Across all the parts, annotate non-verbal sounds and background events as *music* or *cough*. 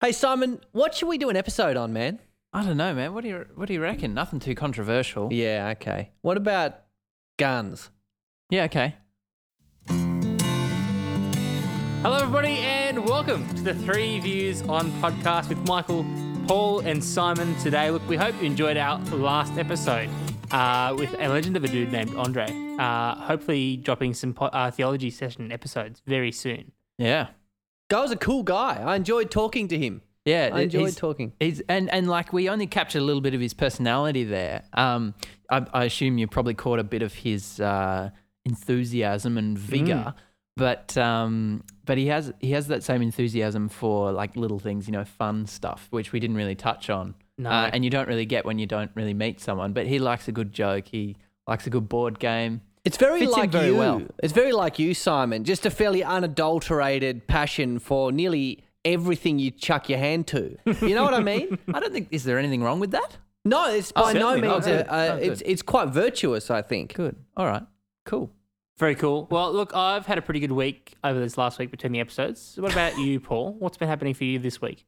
Hey Simon, what should we do an episode on, man? I don't know, man. What do you What do you reckon? Nothing too controversial. Yeah, okay. What about guns? Yeah, okay. Hello, everybody, and welcome to the Three Views on podcast with Michael, Paul, and Simon today. Look, we hope you enjoyed our last episode uh, with a legend of a dude named Andre. Uh, hopefully, dropping some po- uh, theology session episodes very soon. Yeah, Guy was a cool guy. I enjoyed talking to him. yeah. I enjoyed he's- talking. He's and and like we only captured a little bit of his personality there. Um, I, I assume you probably caught a bit of his uh, enthusiasm and vigor, but um, but he has he has that same enthusiasm for like little things, you know, fun stuff, which we didn't really touch on. No. Uh, and you don't really get when you don't really meet someone. But he likes a good joke. He likes a good board game. It's very Fits like very you. well. It's very like you, Simon. Just a fairly unadulterated passion for nearly everything you chuck your hand to. You know what I mean? *laughs* I don't think is there anything wrong with that? No, it's Oh, by no means. Oh, a, uh, Oh, it's it's quite virtuous, I think. Good. All right. Cool. Very cool. Well, look, I've had a pretty good week over this last week between the episodes. What about you, *laughs* Paul? What's been happening for you this week?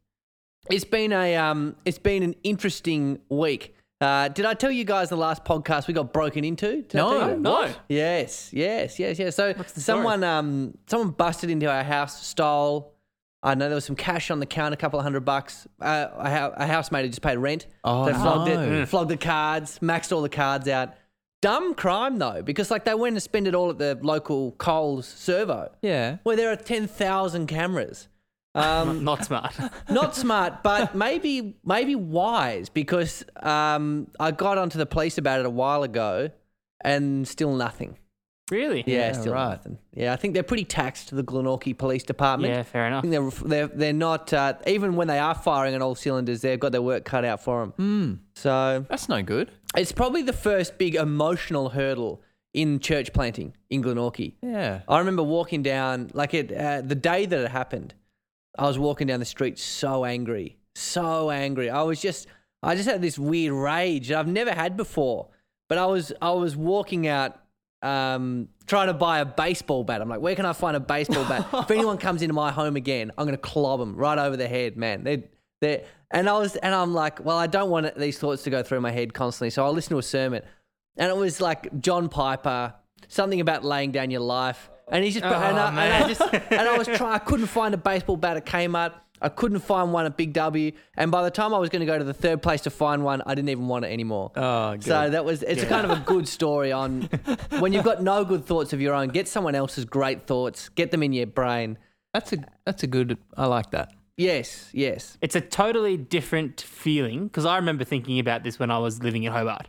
It's been a um, it's been an interesting week. Uh, did I tell you guys the last podcast we got broken into? Did No, no. Yes, yes, yes, yes. So What's the story? someone um someone busted into our house, stole. I know there was some cash on the counter, a couple of hundred bucks. Uh, a, a housemate had just paid rent. Oh, they flogged no. it, flogged the cards, maxed all the cards out. Dumb crime though, because like they went and spent it all at the local Coles servo, Yeah. where there are ten thousand cameras. Um, *laughs* Not smart. *laughs* not smart, but maybe maybe wise because um, I got onto the police about it a while ago, and still nothing. really? Yeah, Yeah, still right. nothing. Yeah, I think they're pretty taxed to the Glenorchy Police Department. Yeah, fair I enough. think they're they're they're not uh, even when they are firing on all cylinders, they've got their work cut out for them. Hmm. So That's no good. it's probably the first big emotional hurdle in church planting in Glenorchy. Yeah. I remember walking down, like it, uh, the day that it happened, I was walking down the street so angry, so angry. I was just, I just had this weird rage that I've never had before. But I was, I was walking out, um, trying to buy a baseball bat. I'm like, where can I find a baseball bat? *laughs* if anyone comes into my home again, I'm gonna clob them right over the head, man. They, they, and I was, and I'm like, well, I don't want these thoughts to go through my head constantly, so I listened to a sermon and it was like John Piper, something about laying down your life. And he's just, and, I, oh, and I just, and I was *laughs* trying, I couldn't find a baseball bat at Kmart. I couldn't find one at Big W. And by the time I was going to go to the third place to find one, I didn't even want it anymore. Oh, good. so that was, it's kind of a good *laughs* story on when you've got no good thoughts of your own, get someone else's great thoughts, get them in your brain. That's a that's a good. I like that. Yes, yes. It's a totally different feeling because I remember thinking about this when I was living in Hobart.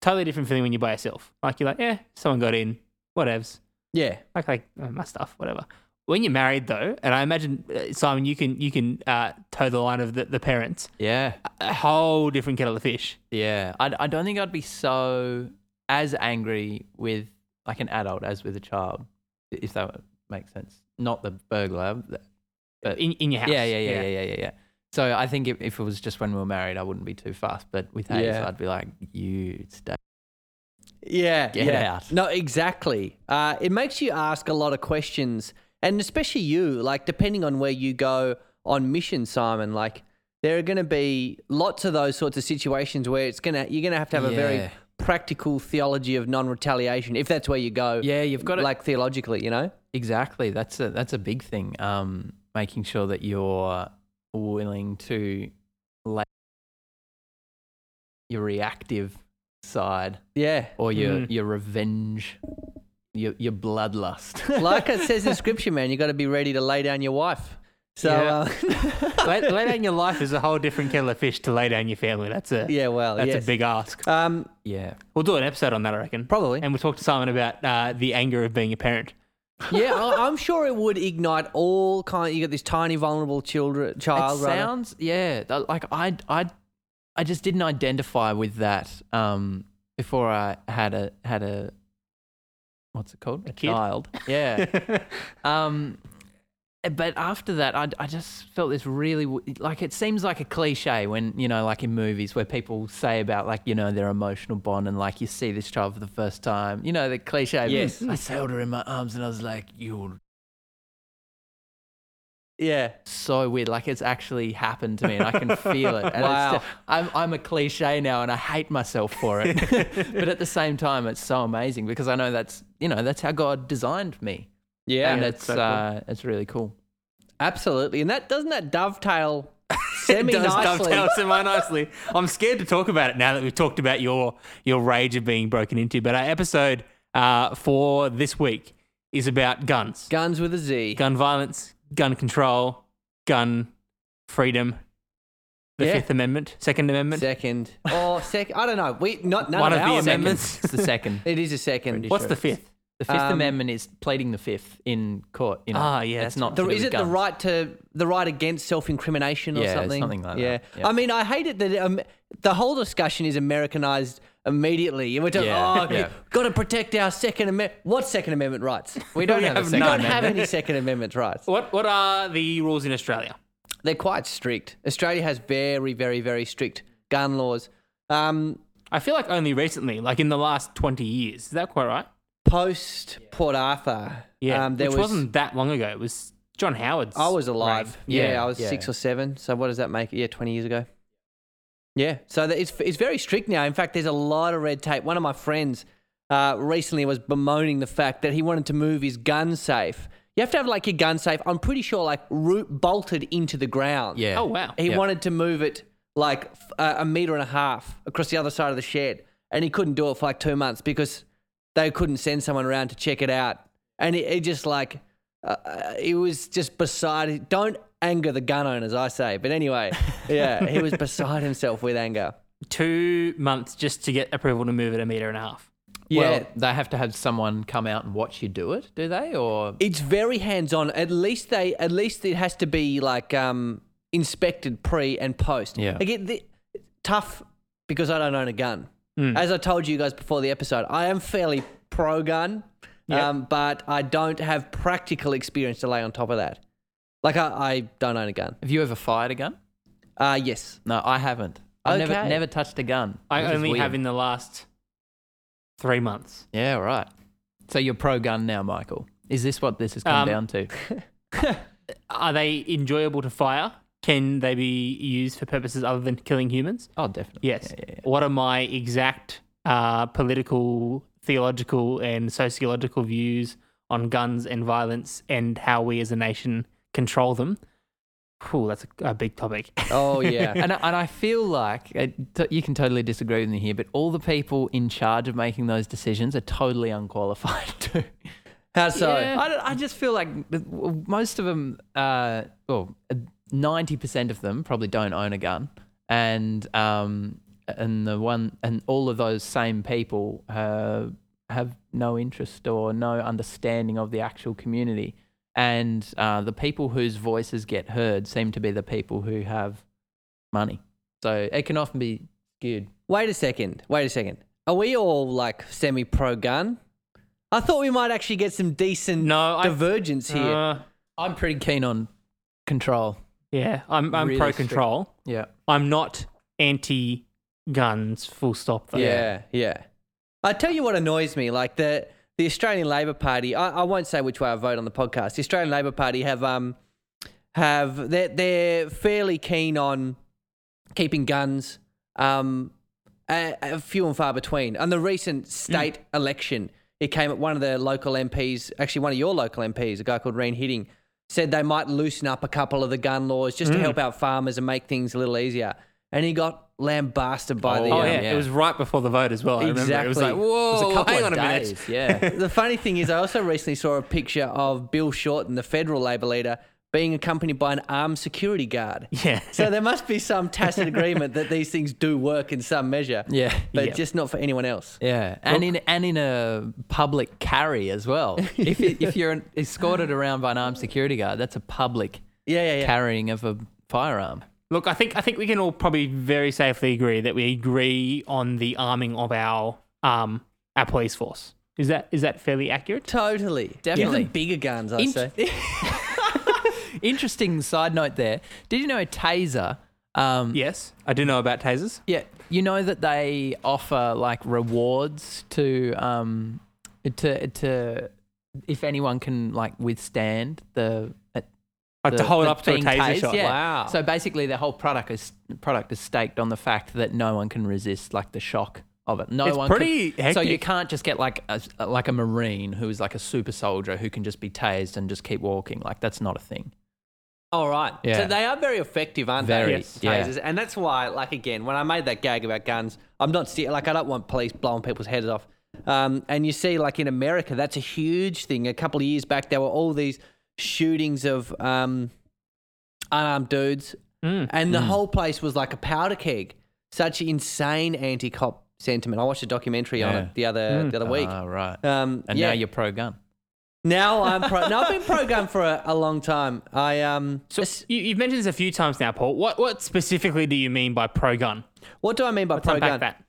Totally different feeling when you're by yourself. Like you're like, yeah, someone got in, whatevs. Yeah. Like like uh, my stuff, whatever. When you're married though, and I imagine uh, Simon, you can you can uh, toe the line of the, the parents. Yeah. A whole different kettle of fish. Yeah. I, I don't think I'd be so as angry with like an adult as with a child, if that makes sense. Not the burglar. But In in your house. yeah, yeah, yeah, yeah, yeah, yeah, yeah. So I think if, if it was just when we were married, I wouldn't be too fast. But with Hayes, Yeah. I'd be like, you stay. Yeah, Get yeah. out. No, exactly. Uh, it makes you ask a lot of questions, and especially you, like depending on where you go on mission, Simon. Like there are going to be lots of those sorts of situations where it's gonna you're gonna have to have a very practical theology of non-retaliation if that's where you go. Yeah, you've got to like theologically, you know. Exactly. That's a that's a big thing. Um, making sure that you're willing to lay your reactive side Yeah, or your Mm. your revenge, your your bloodlust. *laughs* like it says in Scripture, man, you got to be ready to lay down your wife. So Yeah. uh, *laughs* lay, lay down your life is a whole different kettle of fish to lay down your family. That's a yeah, well, that's yes. a big ask. um, yeah. We'll do an episode on that, I reckon. probably. And we'll talk to Simon about uh, the anger of being a parent. *laughs* yeah, I- I'm sure it would ignite all kind. You got this tiny vulnerable children, child. it rather. sounds yeah. that- Like I I I just didn't identify with that um before I had a had a what's it called a, kid? child. Yeah. *laughs* Um, but after that, I, I just felt this really like it seems like a cliche when you know, like in movies where people say about like you know their emotional bond and like you see this child for the first time. You know the cliche. Yes. I held her in my arms and I was like, "You Yeah. so weird. Like it's actually happened to me, and I can feel it. *laughs* And it's Wow. just- I'm I'm a cliche now, and I hate myself for it. *laughs* but at the same time, it's so amazing because I know that's you know that's how God designed me, Yeah. and it's it's so cool. uh, it's really cool. Absolutely. And that doesn't that dovetail *laughs* semi does nicely. dovetail semi nicely. I'm scared to talk about it now that we've talked about your your rage of being broken into. But our episode uh, for this week is about guns, Guns with a Z. gun violence, gun control, gun freedom, the Yeah. Fifth Amendment, Second Amendment. Second. Or second. I don't know. We not none One of, of the our amendments. *laughs* It's the second. It is a second. Pretty What's sure the fifth? The Fifth Um, Amendment is pleading the fifth in court. You know, Ah, yeah, that's that's not. The, do is with it the guns. right to the right against self-incrimination or Yeah, something? something like yeah. that. Yeah. I mean, I hate it that um, the whole discussion is Americanized immediately. And we're talking, Yeah, oh, okay, yeah. got to protect our Second Amendment. What Second Amendment rights? We don't *laughs* We have, a have second We don't have any Second Amendment rights. What What are the rules in Australia? They're quite strict. Australia has very, very, very strict gun laws. Um, I feel like only recently, like in the last twenty years. Is that quite right? post Port Arthur, Yeah, um, there which was. wasn't that long ago. It was John Howard's. I was alive. reign. Yeah, I was six or seven. So what does that make it? Yeah, twenty years ago. Yeah, so it's it's very strict now. In fact, there's a lot of red tape. One of my friends uh, recently was bemoaning the fact that he wanted to move his gun safe. You have to have like your gun safe. I'm pretty sure like root bolted into the ground. Yeah. Oh wow. He Yeah. wanted to move it like f- uh, a meter and a half across the other side of the shed, and he couldn't do it for like two months because they couldn't send someone around to check it out. And it, it just like uh, uh, it was just beside. it. Don't anger the gun owners, I say. But anyway, yeah, he was *laughs* beside himself with anger. Two months just to get approval to move it a meter and a half. Yeah. Well, they have to have someone come out and watch you do it, do they? Or it's very hands on. At least they, at least it has to be like um, inspected pre and post. Yeah. Like it, the, tough because I don't own a gun. Mm. As I told you guys before the episode, I am fairly pro gun, Yep. um, but I don't have practical experience to lay on top of that. Like I, I don't own a gun. have you ever fired a gun? Uh, yes. No, I haven't. I've never Okay. never touched a gun. I is only weird. have in the last three months. Yeah, right. So you're pro gun now, Michael. Is this what this has come Um, down to? *laughs* *laughs* Are they enjoyable to fire? Can they be used for purposes other than killing humans? Oh, definitely. Yes. Yeah, yeah, yeah. What are my exact uh, political, theological, and sociological views on guns and violence and how we as a nation control them? Whew, that's a, a big topic. Oh yeah. *laughs* and, I, and I feel like uh, t- you can totally disagree with me here, but all the people in charge of making those decisions are totally unqualified *laughs* too. How so? Yeah. I, I just feel like most of them, uh, well, ninety percent of them probably don't own a gun, and um, and the one and all of those same people uh, have no interest or no understanding of the actual community, and uh, the people whose voices get heard seem to be the people who have money. So it can often be skewed. Wait a second. Wait a second. Are we all like semi pro gun? I thought we might actually get some decent No, I- divergence here. Uh, I'm pretty keen on control. yeah, I'm, I'm Really pro strict. control. Yeah. I'm not anti guns, full stop, though. Yeah, yeah. I tell you what annoys me, like the the Australian Labor Party. I, I won't say which way I vote on the podcast. The Australian Labor Party have um have they're they're fairly keen on keeping guns um a, a few and far between. On the recent state election, it came at one of the local MPs, actually one of your local MPs, a guy called Rene Hidding, said they might loosen up a couple of the gun laws just to help out farmers and make things a little easier. And he got lambasted by the Oh, um, yeah. yeah. It was right before the vote as well. I remember. It was Exactly. like, whoa, was a couple hang of on a minute. Yeah. *laughs* the funny thing is, I also recently saw a picture of Bill Shorten, the federal Labor leader, being accompanied by an armed security guard. Yeah. So there must be some tacit agreement that these things do work in some measure, *laughs* Yeah. but Yeah. just not for anyone else. Yeah, and in and in a public carry as well. *laughs* if it, if you're escorted around by an armed security guard, that's a public Yeah, yeah, yeah. carrying of a firearm. Look, I think I think we can all probably very safely agree that we agree on the arming of our um our police force. Is that is that fairly accurate? Totally, Definitely. Even bigger guns, I Int- say. *laughs* Interesting side note there. Did you know a taser? Um, Yes, I do know about tasers. Yeah, you know that they offer like rewards to um to to if anyone can like withstand the Like to hold the up to a being taser tased, shot. Yeah. Wow. So basically, the whole product is product is staked on the fact that no one can resist like the shock of it. No It's one. pretty can, So you can't just get like a like a marine who is like a super soldier who can just be tased and just keep walking. Like that's not a thing. All right. Yeah. So they are very effective, aren't Very, they? Yes. yeah. And that's why, like, again, when I made that gag about guns, I'm not sti- like I don't want police blowing people's heads off. Um, and you see, like in America, that's a huge thing. A couple of years back, there were all these shootings of um, unarmed dudes, Mm. and the whole place was like a powder keg. Such insane anti-cop sentiment. I watched a documentary on it the other the other week. Oh, right. Um, And yeah. now you're pro gun. now I'm pro. no, I've been *laughs* pro gun for a, a long time. I um. So es- you, you've mentioned this a few times now, Paul. What what specifically do you mean by pro gun? what do I mean by Let's pro gun? that.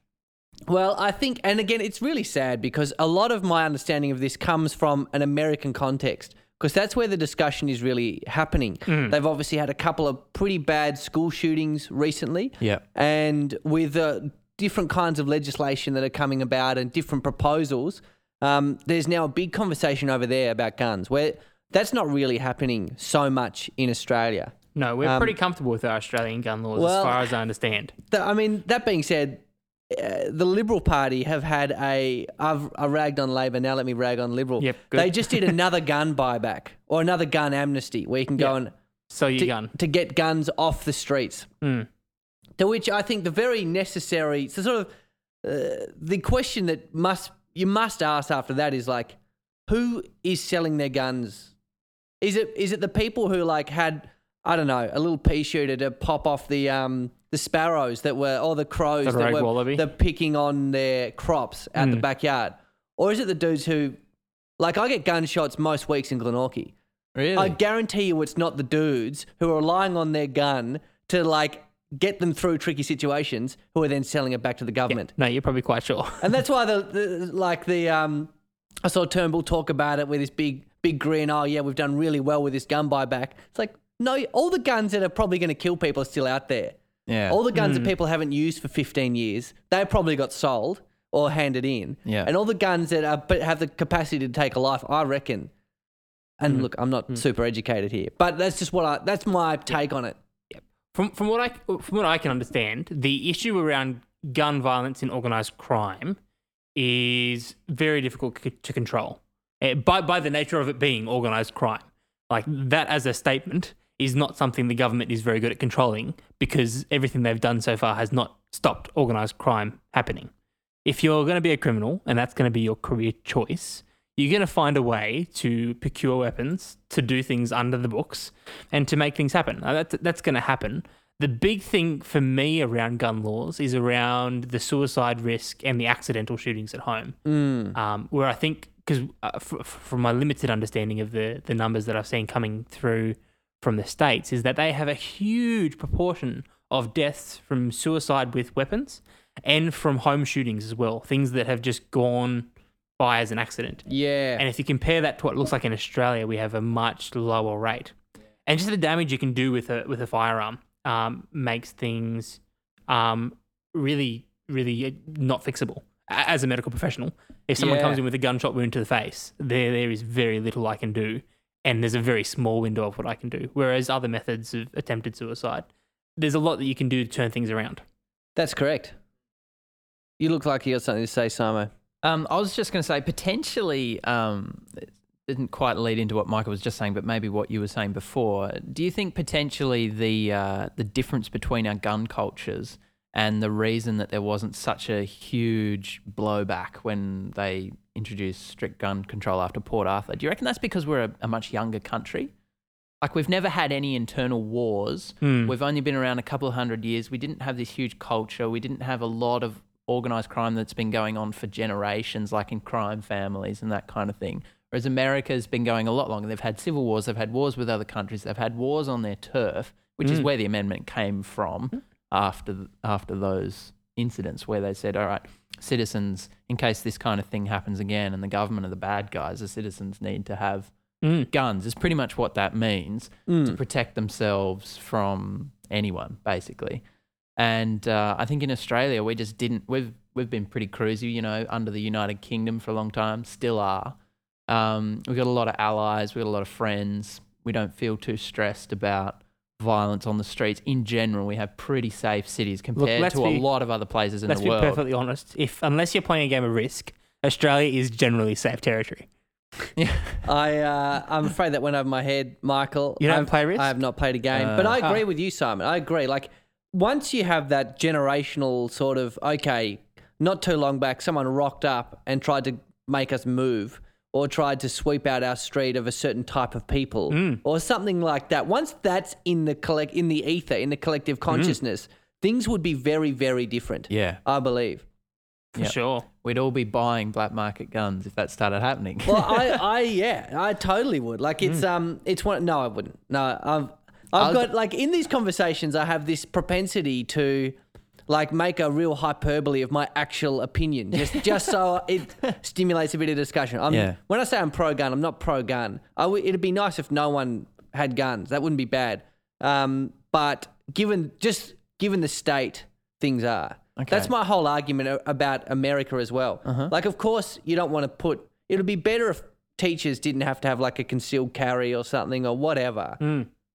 Well, I think, and again, it's really sad because a lot of my understanding of this comes from an American context because that's where the discussion is really happening. They've obviously had a couple of pretty bad school shootings recently. Yeah. And with uh, different kinds of legislation that are coming about and different proposals, um, there's now a big conversation over there about guns where that's not really happening so much in Australia. No, we're Um, pretty comfortable with our Australian gun laws well- as far as I understand. I mean, that being said, uh, the Liberal Party have had a. I've I ragged on Labor. Now let me rag on Liberal. Yep, good. They just did another gun buyback or another gun amnesty where you can go Yeah. and So your to, gun. to get guns off the streets. Mm. To which I think the very necessary, so sort of uh, the question that must you must ask after that is like, who is selling their guns? Is it is it the people who like had I don't know a little pea shooter to pop off the um the sparrows that were or the crows The that were wallaby? the picking on their crops out the Mm. backyard, or is it the dudes who like I get gunshots most weeks in Glenorchy. Really? I guarantee you it's not the dudes who are relying on their gun to like get them through tricky situations who are then selling it back to the government. No, you're probably quite sure. And that's *laughs* why the, the like the um I saw Turnbull talk about it with this big big grin, oh yeah, we've done really well with this gun buyback. It's like no, all the guns that are probably going to kill people are still out there. Yeah. All the guns that hmm. people haven't used for 15 years, they probably got sold or handed in. Yeah. And all the guns that are, but have the capacity to take a life, I reckon. And hmm. look, I'm not hmm. super educated here, but that's just what I, that's my take on it. From from what I from what I can understand, the issue around gun violence in organized crime is very difficult c- to control eh, by by the nature of it being organized crime. Like that as a statement is not something the government is very good at controlling because everything they've done so far has not stopped organized crime happening. If you're going to be a criminal and that's going to be your career choice, you're going to find a way to procure weapons, to do things under the books, and to make things happen. Now, that's, that's going to happen. The big thing for me around gun laws is around the suicide risk and the accidental shootings at home, um, where I think, because uh, f- f- from my limited understanding of the, the numbers that I've seen coming through from the States, is that they have a huge proportion of deaths from suicide with weapons and from home shootings as well, things that have just gone by as an accident. Yeah. And if you compare that to what it looks like in Australia, we have a much lower rate. And just the damage you can do with a with a firearm um, makes things um, really, really uh, not fixable. As a medical professional, if someone Yeah. comes in with a gunshot wound to the face, there there is very little I can do, and there's a very small window of what I can do. Whereas other methods of attempted suicide, there's a lot that you can do to turn things around. That's correct. You look like you got something to say, Samo. Um, I was just going to say potentially. Um, it didn't quite lead into what Michael was just saying, but maybe what you were saying before. Do you think potentially the uh, the difference between our gun cultures and the reason that there wasn't such a huge blowback when they introduced strict gun control after Port Arthur? Do you reckon that's because we're a, a much younger country? Like we've never had any internal wars. Hmm. We've only been around a couple of hundred years. We didn't have this huge culture. We didn't have a lot of organized crime that's been going on for generations, like in crime families and that kind of thing. Whereas America's been going a lot longer. They've had civil wars. They've had wars with other countries. They've had wars on their turf, which is where the amendment came from after after those incidents, where they said, "All right, citizens, in case this kind of thing happens again, and the government are the bad guys, the citizens need to have." Mm. guns is pretty much what that means to protect themselves from anyone, basically. And uh, I think in Australia we just didn't. We've we've been pretty cruisy, you know, under the United Kingdom for a long time, still are. Um, we've got a lot of allies, we've got a lot of friends. we don't feel too stressed about violence on the streets. In general, we have pretty safe cities compared let's to be- a lot of other places in the world. Let's the be perfectly honest. If unless you're playing a game of Risk, Australia is generally safe territory. *laughs* I uh, I'm afraid that went over my head, Michael. You don't I've- play Risk? I have not played a game, but I Uh, agree with you, Simon. I agree. Like once you have that generational sort of okay, not too long back, someone rocked up and tried to make us move. Or tried to sweep out our street of a certain type of people, Mm. or something like that. Once that's in the collect, in the ether, in the collective consciousness, things would be very, very different. yeah, I believe. For Yep. sure. we'd all be buying black market guns if that started happening. Well, I, *laughs* I, yeah, I totally would. Like, it's um, it's one. No, I wouldn't. No, I've, I've was- got like in these conversations, I have this propensity to, like, make a real hyperbole of my actual opinion, just just so *laughs* it stimulates a bit of discussion. I'm, Yeah. When I say I'm pro gun, I'm not pro gun. I w- it'd be nice if no one had guns. That wouldn't be bad. Um, but given just given the state things are, Okay. that's my whole argument about America as well. Like, of course, you don't want to put. It'd be better if teachers didn't have to have like a concealed carry or something or whatever.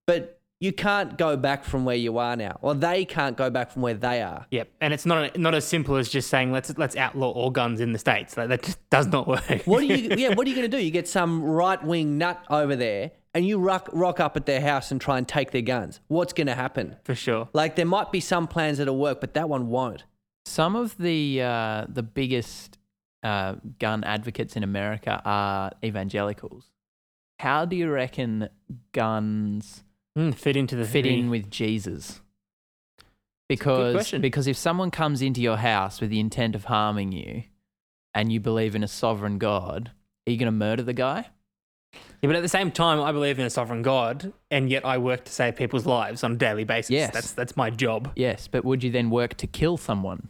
But you can't go back from where you are now, or they can't go back from where they are. Yep. And it's not not as simple as just saying let's let's outlaw all guns in the states. Like, that just does not work. What are you? *laughs* Yeah, what are you going to do? You get some right wing nut over there, and you rock rock up at their house and try and take their guns. What's going to happen? For sure. Like there might be some plans that'll work, but that one won't. Some of the uh, the biggest uh, gun advocates in America are evangelicals. How do you reckon guns Mm, fit into the fit in with Jesus? Because because if someone comes into your house with the intent of harming you, and you believe in a sovereign God, are you going to murder the guy? Yeah, but at the same time, I believe in a sovereign God, and yet I work to save people's lives on a daily basis. Yes. That's that's my job. Yes, but would you then work to kill someone?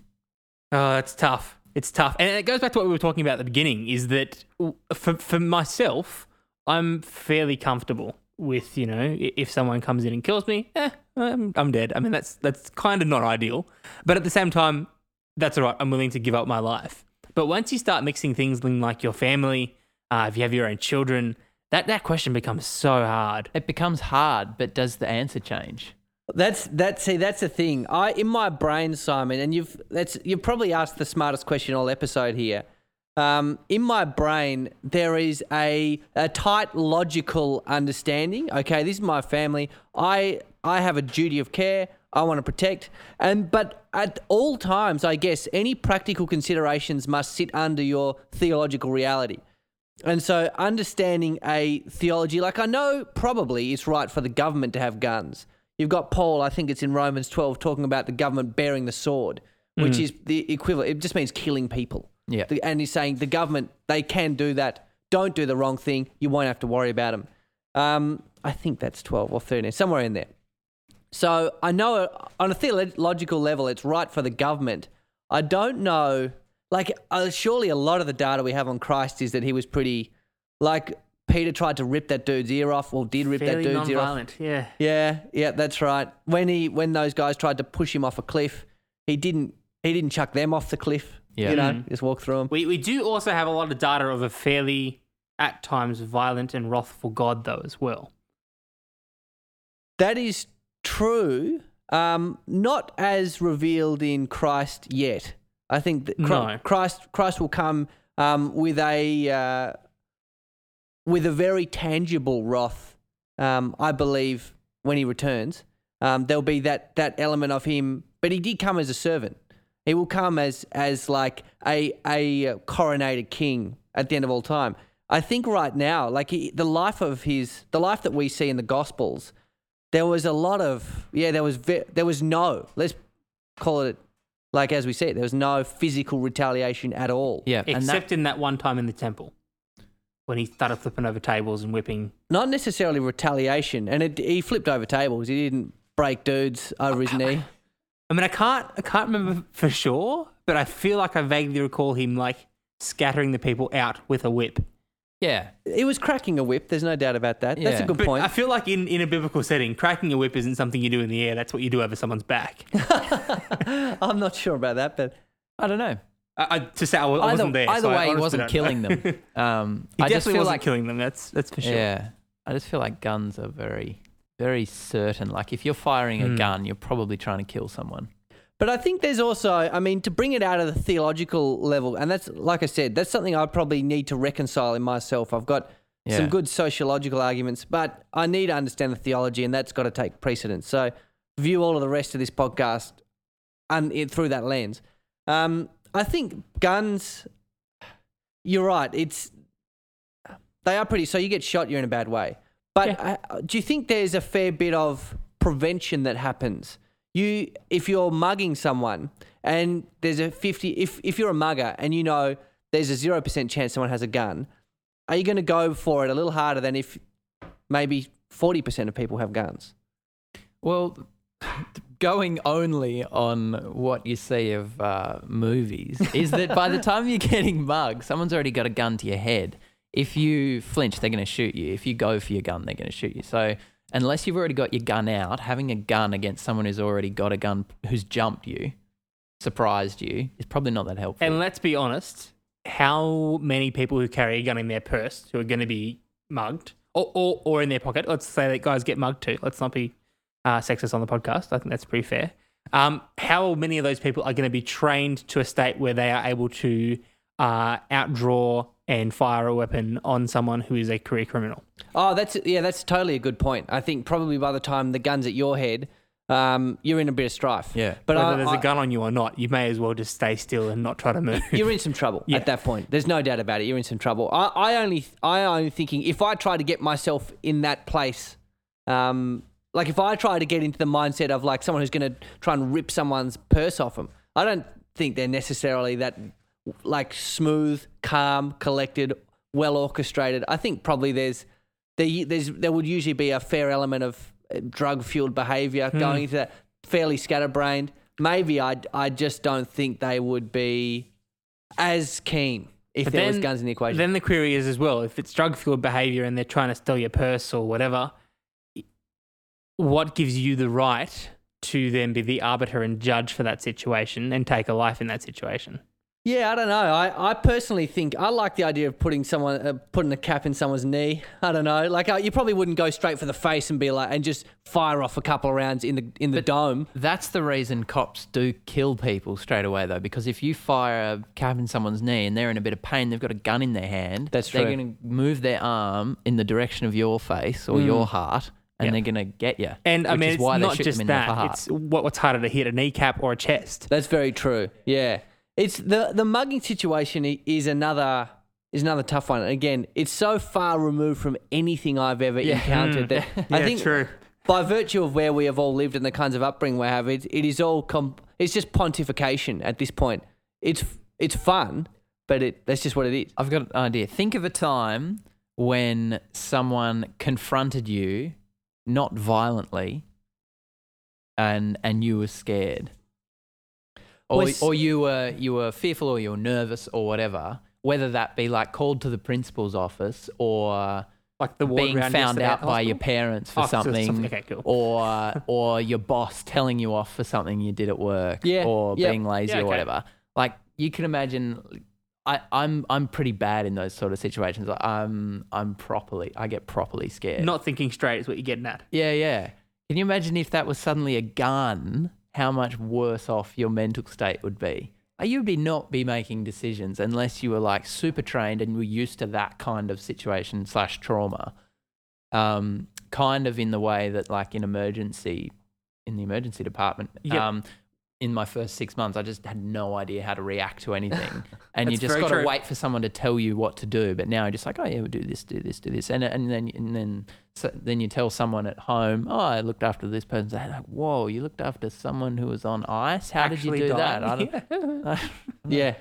Oh, it's tough. It's tough. And it goes back to what we were talking about at the beginning is that for, for myself, I'm fairly comfortable with, you know, if someone comes in and kills me, eh, I'm, I'm dead. I mean, that's, that's kind of not ideal. But at the same time, that's all right. I'm willing to give up my life. But once you start mixing things in like your family, uh, if you have your own children, that, that question becomes so hard. It becomes hard, but does the answer change? That's that. See, that's the thing. I in my brain, Simon, and you've that's you've probably asked the smartest question all episode here. Um, in my brain, there is a a tight logical understanding. Okay, this is my family. I I have a duty of care. I want to protect, and but at all times, I guess any practical considerations must sit under your theological reality. And so, understanding a theology, like I know probably it's right for the government to have guns. You've got Paul, I think it's in Romans 12, talking about the government bearing the sword, which is the equivalent. It just means killing people. Yeah. The- And he's saying the government, they can do that. Don't do the wrong thing. You won't have to worry about them. Um, I think that's 12 or 13, somewhere in there. So I know uh, on a theological level, it's right for the government. I don't know, like, uh, surely a lot of the data we have on Christ is that he was pretty, like, Peter tried to rip that dude's ear off, or did rip Fairly that dude's ear off. yeah. Yeah, yeah, that's right. When he, when those guys tried to push him off a cliff, he didn't, he didn't chuck them off the cliff. Yeah. you know, Mm. just walk through them. We, we do also have a lot of data of a fairly, at times, violent and wrathful God, though, as well. That is true. Um, not as revealed in Christ yet. I think that Chri- No. Christ Christ will come um, with a uh, with a very tangible wrath. Um, I believe when he returns, um, there'll be that that element of him. But he did come as a servant. He will come as as like a a coronated king at the end of all time. I think right now, like he, the life of his, the life that we see in the Gospels, there was a lot of yeah there was ve- there was no let's call it like as we said there was no physical retaliation at all Yeah, and that, Except in that one time in the temple when he started flipping over tables and whipping. not necessarily retaliation and it, he flipped over tables he didn't break dudes over his oh, knee I mean, I can't, I can't remember for sure, but I feel like I vaguely recall him like scattering the people out with a whip. yeah, he was cracking a whip there's no doubt about that that's a good But point I feel like in, in a biblical setting, cracking a whip isn't something you do in the air. That's what you do over someone's back. *laughs* i'm not sure about that but I don't know. I, I, to say I wa- I Either, wasn't there. either so I way, he honestly wasn't don't killing them. *laughs* Um, he I just definitely feel wasn't like killing them. That's that's for sure. Yeah. I just feel like guns are very, very certain. Like if you're firing a Hmm. gun, you're probably trying to kill someone. But I think there's also, I mean, to bring it out of the theological level, and that's, like I said, that's something I probably need to reconcile in myself. I've got Yeah. some good sociological arguments, but I need to understand the theology, and that's got to take precedence. So view all of the rest of this podcast and it, through that lens. Um, I think guns, you're right. It's they are pretty. So you get shot, you're in a bad way. But uh, do you think there's a fair bit of prevention that happens? You, if you're mugging someone, and there's a fifty, if if you're a mugger and you know there's a zero percent chance someone has a gun, are you going to go for it a little harder than if maybe forty percent of people have guns? Well, going only on what you see of uh, movies is that by the *laughs* time you're getting mugged, someone's already got a gun to your head. If you flinch, they're going to shoot you. If you go for your gun, they're going to shoot you. So, unless you've already got your gun out, having a gun against someone who's already got a gun, who's jumped you, surprised you, is probably not that helpful. And let's be honest, how many people who carry a gun in their purse who are going to be mugged or, or, or in their pocket? Let's say that guys get mugged too. Let's not be uh, sexist on the podcast. I think that's pretty fair. Um, how many of those people are going to be trained to a state where they are able to uh, outdraw and fire a weapon on someone who is a career criminal? Oh, that's yeah, that's totally a good point. I think probably by the time the gun's at your head, um, you're in a bit of strife. Yeah. but Whether I, there's I- a gun on you or not, you may as well just stay still and not try to move. *laughs* you're in some trouble Yeah. at that point. There's no doubt about it. You're in some trouble. I, I only, I only thinking if I try to get myself in that place, um, like if I try to get into the mindset of like someone who's going to try and rip someone's purse off them, I don't think they're necessarily that like smooth, calm, collected, well orchestrated. I think probably there's there, there's there would usually be a fair element of drug fueled behavior Hmm. going into that, fairly scatterbrained. Maybe I I just don't think they would be as keen if But there was guns in the equation. Then the query is as well if it's drug fueled behavior and they're trying to steal your purse or whatever, what gives you the right to then be the arbiter and judge for that situation and take a life in that situation? Yeah, I don't know. I, I personally think I like the idea of putting someone uh, putting a cap in someone's knee. *laughs* I don't know. Like uh, you probably wouldn't go straight for the face and be like and just fire off a couple of rounds in the in the dome. That's the reason cops do kill people straight away, though, because if you fire a cap in someone's knee and they're in a bit of pain, they've got a gun in their hand. That's true. They're going to move their arm in the direction of your face or your heart, and Yeah. they're going to get you. And I mean, is it's why not just them in the that, it's what, what's harder to hit a kneecap or a chest. That's very true. Yeah, it's the the mugging situation is another is another tough one. Again, it's so far removed from anything I've ever encountered that mm. I Yeah, think true. by virtue of where we have all lived and the kinds of upbringing we have, it, it is all com- it's just pontification at this point. It's it's fun, but it that's just what it is. I've got an idea. Think of a time when someone confronted you, not violently, and and you were scared, or Was- or you were you were fearful or you were nervous or whatever. Whether that be like called to the principal's office or Like the being found out by your parents for Oh, so something, something- okay, cool. or *laughs* or your boss telling you off for something you did at work, Yeah, or yeah. being lazy Yeah, or whatever. Like you can imagine, I, I'm I'm pretty bad in those sort of situations. Like I'm I'm properly I get properly scared. Not thinking straight is what you're getting at. yeah, yeah. Can you imagine if that was suddenly a gun? How much worse off your mental state would be? Uh, You'd be not be making decisions unless you were like super trained and you were used to that kind of situation slash trauma. Um, kind of in the way that like in emergency, in the emergency department, Yep. um, in my first six months, I just had no idea how to react to anything, *laughs* and you just got to wait for someone to tell you what to do. But now you're just like, oh yeah, we'll do this, do this, do this, and and then and then so then you tell someone at home, oh, I looked after this person. They're like, whoa, you looked after someone who was on ice. How Actually did you do died. that? I don't, Yeah. *laughs* *laughs* Yeah,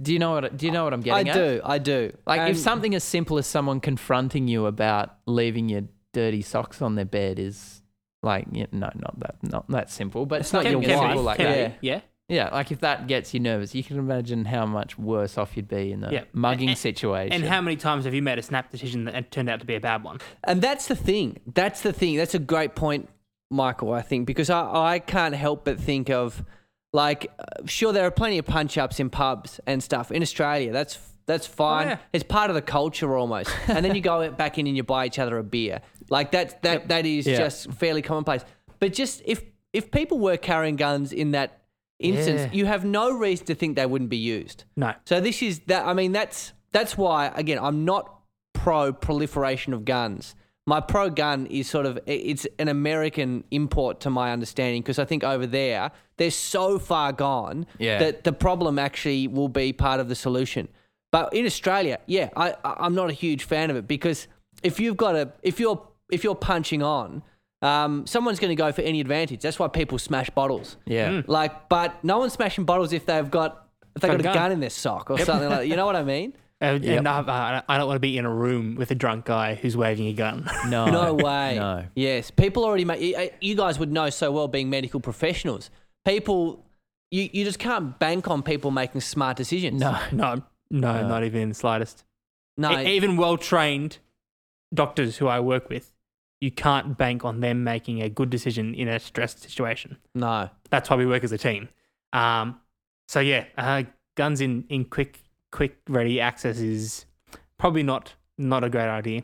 do you know what? Do you know what I'm I getting at? I do. I do. Like if something as simple as someone confronting you about leaving your dirty socks on their bed is like yeah, no, not that not that simple, but it's not your can be, simple like can that. be, Yeah. Yeah, like if that gets you nervous, you can imagine how much worse off you'd be in the Yeah. mugging And- situation. And how many times have you made a snap decision that turned out to be a bad one? And that's the thing. That's the thing. That's a great point, Michael, I think, because I, I can't help but think of like, sure, there are plenty of punch ups in pubs and stuff in Australia. That's that's oh, fine. yeah. It's part of the culture almost. and then you go *laughs* back in and you buy each other a beer. Like that that that is Yeah. just fairly commonplace. But just if if people were carrying guns in that instance, Yeah. you have no reason to think they wouldn't be used. No. So this is that. I mean, that's that's why again I'm not pro proliferation of guns. My pro gun is sort of it's an American import to my understanding because I think over there they're so far gone Yeah. that the problem actually will be part of the solution. But in Australia, yeah, I I- I'm not a huge fan of it because if you've got a if you're if you're punching on, um, someone's going to go for any advantage. That's why people smash bottles. Yeah. Like, but no one's smashing bottles if they've got if they've Got a got, a gun. gun in their sock or something like that. You know what I mean? *laughs* Uh, Yep. And I, I, I don't want to be in a room with a drunk guy who's waving a gun. *laughs* No. No way. No. Yes, people already make. you- You guys would know so well being medical professionals. People, you, you just can't bank on people making smart decisions. No. no, no, not even in the slightest. no. E- even well trained doctors who I work with, you can't bank on them making a good decision in a stressed situation. no. That's why we work as a team. Um, so yeah, uh, guns in, in quick quick ready access is probably not not a great idea.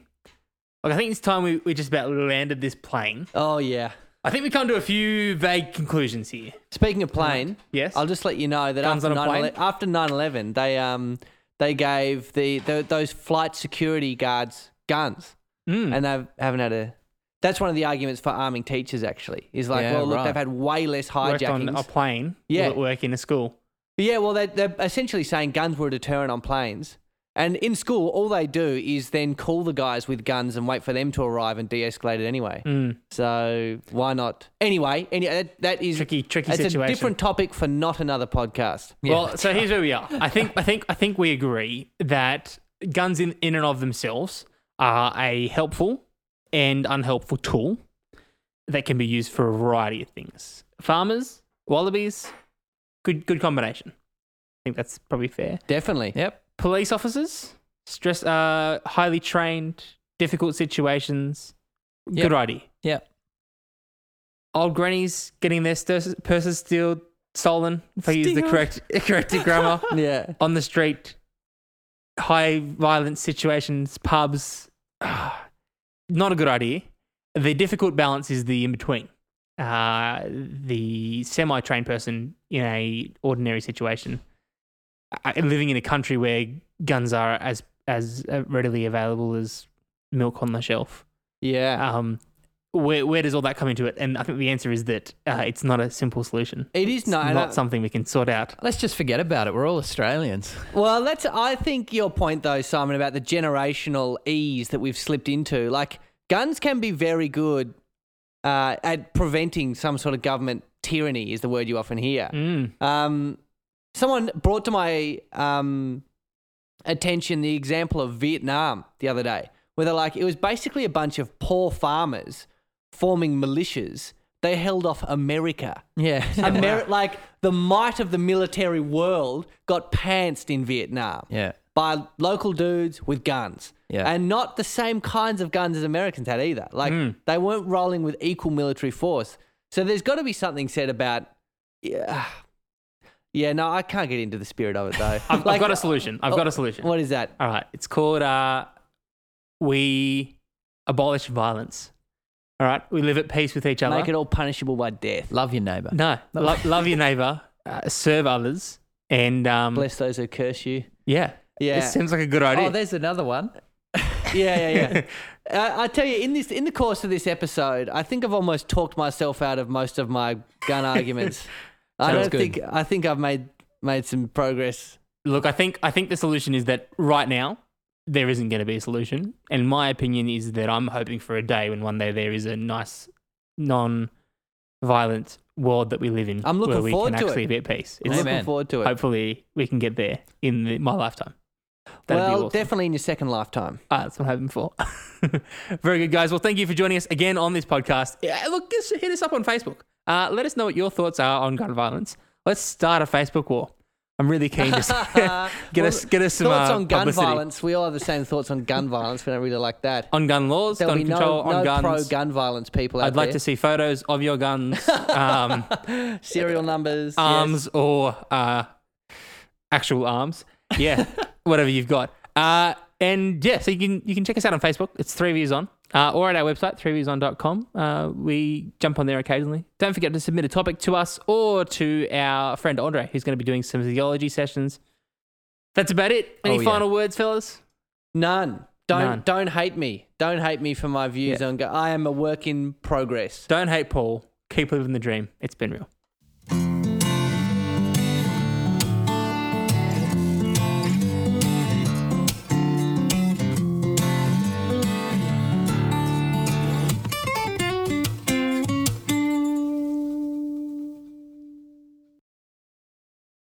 Like I think it's time we, we just about landed this plane. Oh yeah. I think we come to a few vague conclusions here. Speaking of plane, Yes. I'll just let you know that Guns after on 9 plane? after 9/11, they um they gave the, the those flight security guards guns, Mm. and they haven't had a. That's one of the arguments for arming teachers. Actually, is like, Yeah, well, look, right. they've had way less worked hijackings. on a plane. Yeah. Work in a school? Yeah, well, they, they're essentially saying guns were a deterrent on planes. And in school, all they do is then call the guys with guns and wait for them to arrive and de-escalate it anyway. Mm. So why not? Anyway, any, that, that is Tricky, tricky It's situation. a different topic for not another podcast. Well, so here's where we are. I think I think I think we agree that guns in, in and of themselves are a helpful and unhelpful tool that can be used for a variety of things. Farmers, wallabies, good good combination. I think that's probably fair. Definitely. Yep. Police officers, stress uh highly trained, difficult situations. Good idea. Yeah. Old grannies getting their stur- purses stealed, stolen, if I use the correct *laughs* correct grammar. *laughs* Yeah. on the street, high violence situations, pubs. *sighs* Not a good idea. The difficult balance is the in between. Uh, the semi trained person in a ordinary situation, living in a country where guns are as as uh, readily available as milk on the shelf. Yeah. Um, where where does all that come into it? And I think the answer is that uh, it's not a simple solution. It is not. not I- something we can sort out. Let's just forget about it. We're all Australians. Well, that's. I think your point though, Simon, about the generational ease that we've slipped into. Like guns can be very good uh, at preventing some sort of government tyranny. Is the word you often hear. Mm. Um, someone brought to my um, attention the example of Vietnam the other day, where they're like, it was basically a bunch of poor farmers forming militias. They held off America. Yeah. *laughs* Ameri- *laughs* like the might of the military world got pantsed in Vietnam yeah. by local dudes with guns. Yeah. And not the same kinds of guns as Americans had either. Like Mm. they weren't rolling with equal military force. So there's got to be something said about yeah. Yeah, no, I can't get into the spirit of it though. *laughs* I've, I've got a solution. I've got a solution. What is that? All right. It's called uh, We Abolish Violence. All right. We live at peace with each other. Make it all punishable by death. Love your neighbour. no. Lo- *laughs* love your neighbor, uh, serve others. And um, Bless those who curse you. yeah. Yeah. It seems like a good idea. Oh, there's another one. *laughs* Yeah, yeah, yeah. uh, I tell you, in this, in the course of this episode, I think I've almost talked myself out of most of my gun arguments. I Sounds don't good. think. I think I've made made some progress. Look, I think I think the solution is that right now there isn't going to be a solution. And my opinion is that I'm hoping for a day when one day there is a nice, non-violent world that we live in. I'm looking where we forward can to it. actually be at peace. I'm It's, looking Amen. forward to it. hopefully, we can get there in the, my lifetime. That'd well, be awesome. definitely in your second lifetime. Ah, that's what I'm hoping for. *laughs* Very good, guys. Well, thank you for joining us again on this podcast. Yeah, look, just hit us up on Facebook. Uh, let us know what your thoughts are on gun violence. Let's start a Facebook war. I'm really keen to *laughs* *laughs* get Well, us get us some thoughts uh, on gun publicity. violence. We all have the same thoughts on gun violence. We don't really like that. on gun laws, There'll gun be control, no, on no guns. pro gun violence people out I'd like there. to see photos of your guns, *laughs* um, serial numbers. yes. arms, or uh, actual arms. Yeah. whatever you've got. Uh, and yeah, so you can you can check us out on Facebook. It's three views on, uh, or at our website threeviewson.com. Uh, we jump on there occasionally. Don't forget to submit a topic to us or to our friend Andre, who's going to be doing some theology sessions. That's about it. Any Oh, yeah. final words, fellas? None. Don't None. don't hate me. Don't hate me for my views Yeah. on. Go- I am a work in progress. Don't hate Paul. Keep living the dream. It's been real.